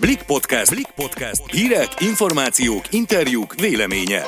Blik Podcast. Blik Podcast. Hírek, információk, interjúk, véleménye.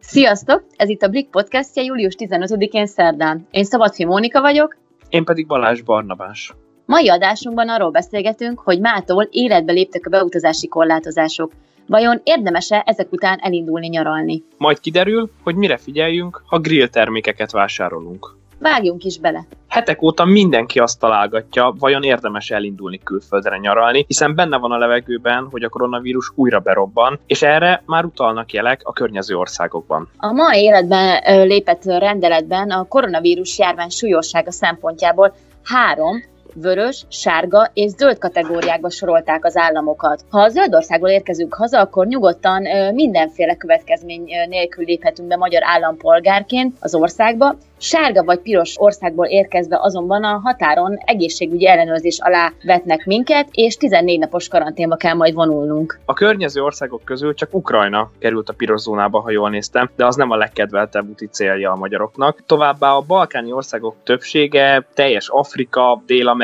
Sziasztok! Ez itt a Blik podcastja július 15-én szerdán. Én Szabadfi Mónika vagyok. Én pedig Balázs Barnabás. Mai adásunkban arról beszélgetünk, hogy mától életbe léptek a beutazási korlátozások. Vajon érdemese ezek után elindulni nyaralni? Majd kiderül, hogy mire figyeljünk, ha grill termékeket vásárolunk. Vágjunk is bele. Hetek óta mindenki azt találgatja, vajon érdemes elindulni külföldre nyaralni, hiszen benne van a levegőben, hogy a koronavírus újra berobban, és erre már utalnak jelek a környező országokban. A ma életben lépett rendeletben a koronavírus járvány súlyossága szempontjából három vörös, sárga és zöld kategóriákba sorolták az államokat. Ha a zöld országból érkezünk haza, akkor nyugodtan mindenféle következmény nélkül léphetünk be magyar állampolgárként az országba, Sárga vagy piros országból érkezve azonban a határon egészségügyi ellenőrzés alá vetnek minket, és 14 napos karanténba kell majd vonulnunk. A környező országok közül csak Ukrajna került a piros zónába, ha jól néztem, de az nem a legkedveltebb úti célja a magyaroknak. Továbbá a balkáni országok többsége, teljes Afrika, Dél-Amerika,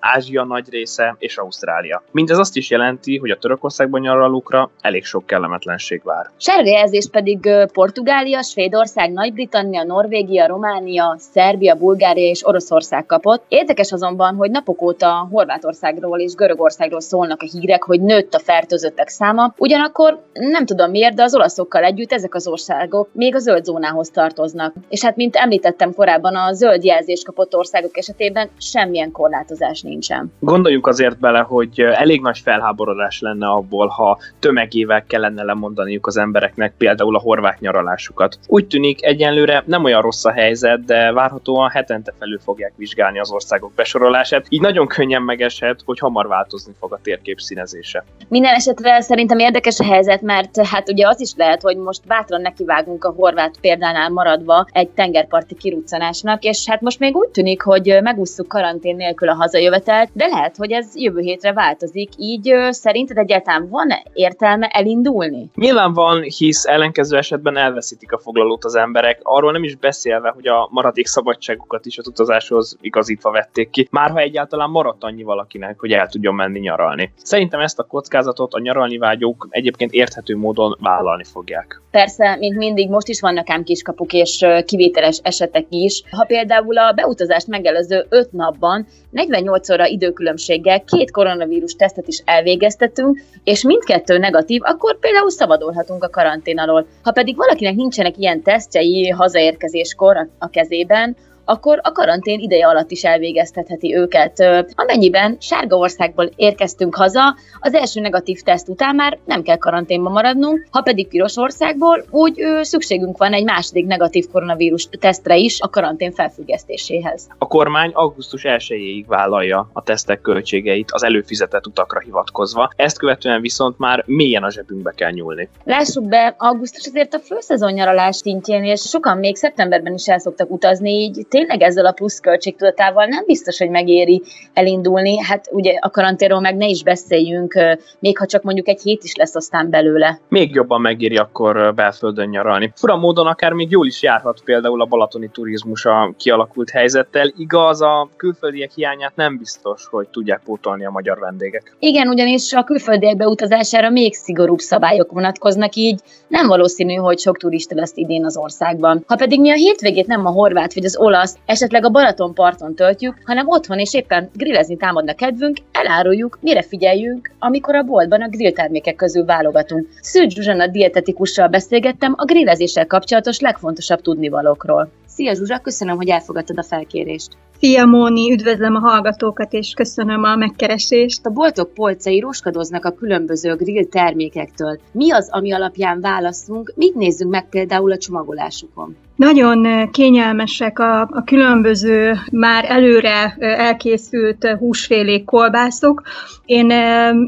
Ázsia nagy része és Ausztrália. Mindez azt is jelenti, hogy a Törökországban nyaralókra elég sok kellemetlenség vár. Sárga jelzés pedig Portugália, Svédország, Nagy-Britannia, Norvégia, Románia, Szerbia, Bulgária és Oroszország kapott. Érdekes azonban, hogy napok óta Horvátországról és Görögországról szólnak a hírek, hogy nőtt a fertőzöttek száma. Ugyanakkor nem tudom miért, de az olaszokkal együtt ezek az országok még a zöld zónához tartoznak. És hát, mint említettem korábban, a zöld jelzést kapott országok esetében semmilyen korlátozás nincsen. Gondoljuk azért bele, hogy elég nagy felháborodás lenne abból, ha tömegével kellene lemondaniuk az embereknek például a horvát nyaralásukat. Úgy tűnik egyenlőre nem olyan rossz a helyzet, helyzet, de várhatóan hetente felül fogják vizsgálni az országok besorolását. Így nagyon könnyen megeshet, hogy hamar változni fog a térkép színezése. Minden esetre szerintem érdekes a helyzet, mert hát ugye az is lehet, hogy most bátran nekivágunk a horvát példánál maradva egy tengerparti kiruccanásnak, és hát most még úgy tűnik, hogy megúsztuk karantén nélkül a hazajövetelt, de lehet, hogy ez jövő hétre változik. Így szerinted egyáltalán van értelme elindulni? Nyilván van, hisz ellenkező esetben elveszítik a foglalót az emberek, arról nem is beszélve, hogy a maradék szabadságukat is az utazáshoz igazítva vették ki, már ha egyáltalán maradt annyi valakinek, hogy el tudjon menni nyaralni. Szerintem ezt a kockázatot a nyaralni vágyók egyébként érthető módon vállalni fogják. Persze, mint mindig, most is vannak ám kiskapuk és kivételes esetek is. Ha például a beutazást megelőző 5 napban 48 óra időkülönbséggel két koronavírus tesztet is elvégeztetünk, és mindkettő negatív, akkor például szabadulhatunk a karantén alól. Ha pedig valakinek nincsenek ilyen tesztjei hazaérkezéskor a kezében, akkor a karantén ideje alatt is elvégeztetheti őket. Amennyiben sárga országból érkeztünk haza, az első negatív teszt után már nem kell karanténba maradnunk, ha pedig piros országból, úgy szükségünk van egy második negatív koronavírus tesztre is a karantén felfüggesztéséhez. A kormány augusztus 1-ig vállalja a tesztek költségeit az előfizetett utakra hivatkozva, ezt követően viszont már mélyen a zsebünkbe kell nyúlni. Lássuk be, augusztus azért a főszezon nyaralás szintjén, és sokan még szeptemberben is el szoktak utazni, így tényleg ezzel a plusz költségtudatával nem biztos, hogy megéri elindulni. Hát ugye a karanténról meg ne is beszéljünk, még ha csak mondjuk egy hét is lesz aztán belőle. Még jobban megéri akkor belföldön nyaralni. Fura módon akár még jól is járhat például a balatoni turizmus a kialakult helyzettel. Igaz, a külföldiek hiányát nem biztos, hogy tudják pótolni a magyar vendégek. Igen, ugyanis a külföldiek beutazására még szigorúbb szabályok vonatkoznak, így nem valószínű, hogy sok turista lesz idén az országban. Ha pedig mi a hétvégét nem a horvát vagy az olasz azt esetleg a Balaton parton töltjük, hanem otthon és éppen grillezni támadna kedvünk, eláruljuk, mire figyeljünk, amikor a boltban a grill termékek közül válogatunk. Szűcs Zsuzsana dietetikussal beszélgettem a grillezéssel kapcsolatos legfontosabb tudnivalókról. Szia Zsuzsa, köszönöm, hogy elfogadtad a felkérést. Szia Móni, üdvözlöm a hallgatókat, és köszönöm a megkeresést. A boltok polcai roskadoznak a különböző grill termékektől. Mi az, ami alapján választunk, mit nézzünk meg például a csomagolásukon? Nagyon kényelmesek a, a különböző már előre elkészült húsfélék, kolbászok. Én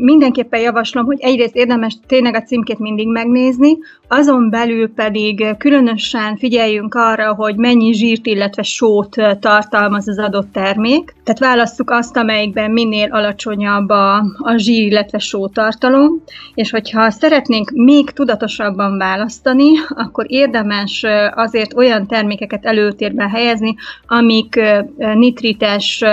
mindenképpen javaslom, hogy egyrészt érdemes tényleg a címkét mindig megnézni, azon belül pedig különösen figyeljünk arra, hogy mennyi zsírt, illetve sót tartalmaz az adott termék. Tehát válasszuk azt, amelyikben minél alacsonyabb a, a zsír, illetve sótartalom, és hogyha szeretnénk még tudatosabban választani, akkor érdemes azért olyan termékeket előtérben helyezni, amik nitrites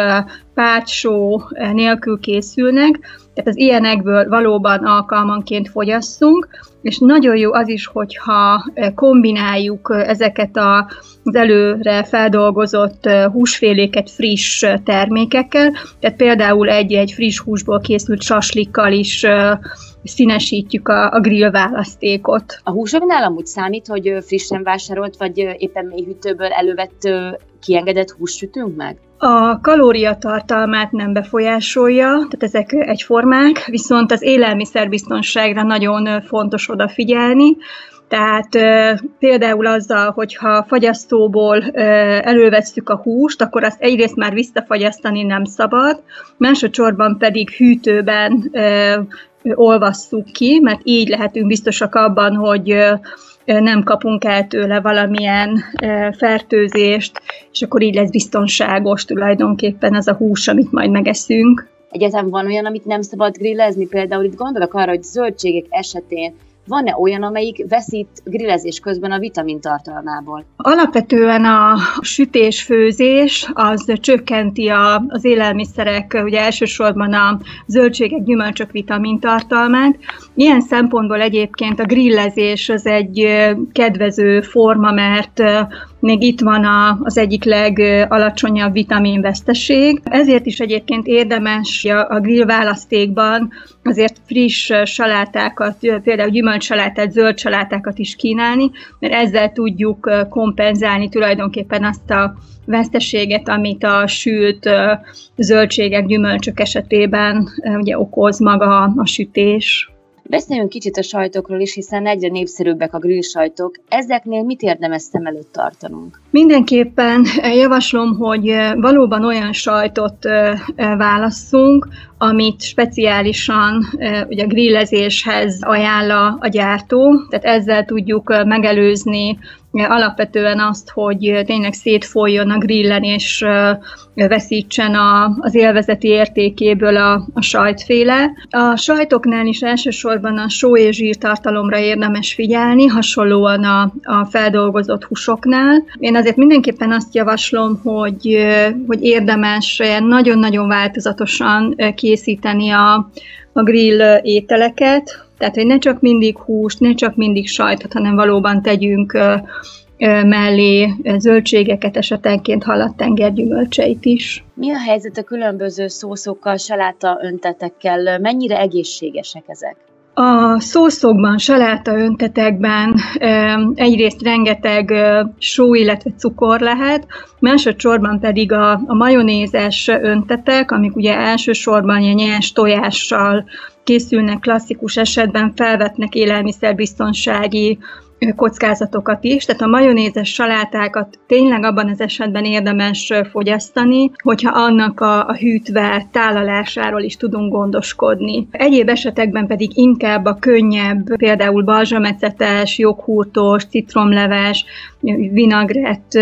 pácsó nélkül készülnek, tehát az ilyenekből valóban alkalmanként fogyasszunk, és nagyon jó az is, hogyha kombináljuk ezeket az előre feldolgozott húsféléket friss termékekkel, tehát például egy-egy friss húsból készült saslikkal is színesítjük a, a grill választékot. A húsoknál amúgy számít, hogy frissen vásárolt, vagy éppen mélyhűtőből elővett kiengedett húst sütünk meg? A kalóriatartalmát nem befolyásolja, tehát ezek egyformák, viszont az élelmiszerbiztonságra nagyon fontos odafigyelni, tehát e, például azzal, hogyha fagyasztóból e, elővesszük a húst, akkor azt egyrészt már visszafagyasztani nem szabad, másodszorban pedig hűtőben e, olvasszuk ki, mert így lehetünk biztosak abban, hogy nem kapunk el tőle valamilyen fertőzést, és akkor így lesz biztonságos tulajdonképpen az a hús, amit majd megeszünk. Egyetem van olyan, amit nem szabad grillezni, például itt gondolok arra, hogy zöldségek esetén van-e olyan, amelyik veszít grillezés közben a vitamintartalmából? Alapvetően a sütés-főzés az csökkenti a, az élelmiszerek, ugye elsősorban a zöldségek, gyümölcsök vitamintartalmát. Ilyen szempontból egyébként a grillezés az egy kedvező forma, mert még itt van a, az egyik legalacsonyabb vitaminveszteség. Ezért is egyébként érdemes a grill választékban azért friss salátákat, például gyümölcsalátát, zöld salátákat is kínálni, mert ezzel tudjuk kompenzálni tulajdonképpen azt a veszteséget, amit a sült zöldségek, gyümölcsök esetében ugye okoz maga a sütés. Beszéljünk kicsit a sajtokról is, hiszen egyre népszerűbbek a grill sajtok. Ezeknél mit érdemes szem előtt tartanunk? Mindenképpen javaslom, hogy valóban olyan sajtot válasszunk, amit speciálisan ugye grillezéshez ajánl a gyártó, tehát ezzel tudjuk megelőzni alapvetően azt, hogy tényleg szétfolyjon a grillen, és veszítsen a, az élvezeti értékéből a, a sajtféle. A sajtoknál is elsősorban a só és zsírtartalomra érdemes figyelni, hasonlóan a, a feldolgozott húsoknál. Én azért mindenképpen azt javaslom, hogy, hogy érdemes nagyon-nagyon változatosan készíteni a, a grill ételeket, tehát, hogy ne csak mindig húst, ne csak mindig sajtot, hanem valóban tegyünk mellé zöldségeket, esetenként gyümölcseit is. Mi a helyzet a különböző szószokkal, saláta öntetekkel? Mennyire egészségesek ezek? A szószokban, saláta öntetekben egyrészt rengeteg só, illetve cukor lehet, másodszorban pedig a, a majonézes öntetek, amik ugye elsősorban ilyen nyers tojással készülnek klasszikus esetben, felvetnek élelmiszerbiztonsági kockázatokat is, tehát a majonézes salátákat tényleg abban az esetben érdemes fogyasztani, hogyha annak a, a hűtve tálalásáról is tudunk gondoskodni. Egyéb esetekben pedig inkább a könnyebb, például balzsamecetes, joghurtos, citromleves, vinagrett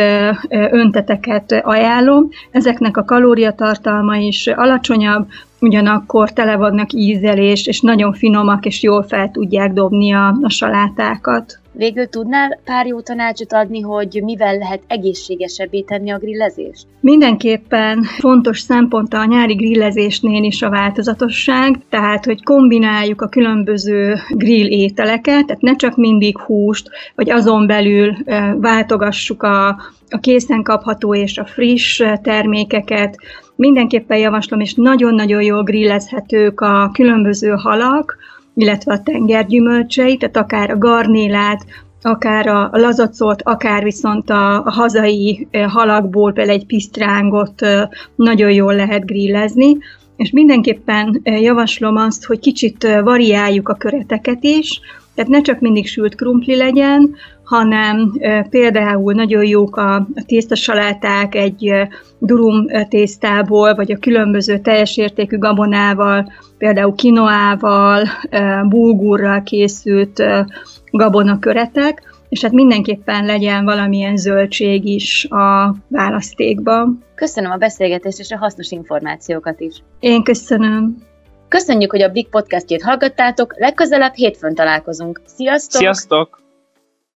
önteteket ajánlom. Ezeknek a kalóriatartalma is alacsonyabb, ugyanakkor tele vannak ízelés, és nagyon finomak, és jól fel tudják dobni a, a salátákat. Végül tudnál pár jó tanácsot adni, hogy mivel lehet egészségesebbé tenni a grillezést? Mindenképpen fontos szempont a nyári grillezésnél is a változatosság, tehát hogy kombináljuk a különböző grill ételeket, tehát ne csak mindig húst, vagy azon belül váltogassuk a, a készen kapható és a friss termékeket. Mindenképpen javaslom, és nagyon-nagyon jól grillezhetők a különböző halak, illetve a tengergyümölcsei, tehát akár a garnélát, akár a lazacot, akár viszont a, a hazai halakból például egy pisztrángot nagyon jól lehet grillezni, és mindenképpen javaslom azt, hogy kicsit variáljuk a köreteket is, tehát ne csak mindig sült krumpli legyen, hanem például nagyon jók a, a tésztasaláták egy durum tésztából, vagy a különböző teljes értékű gabonával, például kinoával, bulgurral készült gabonaköretek, és hát mindenképpen legyen valamilyen zöldség is a választékban. Köszönöm a beszélgetést és a hasznos információkat is. Én köszönöm. Köszönjük, hogy a Big Podcastjét hallgattátok, legközelebb hétfőn találkozunk. Sziasztok! Sziasztok!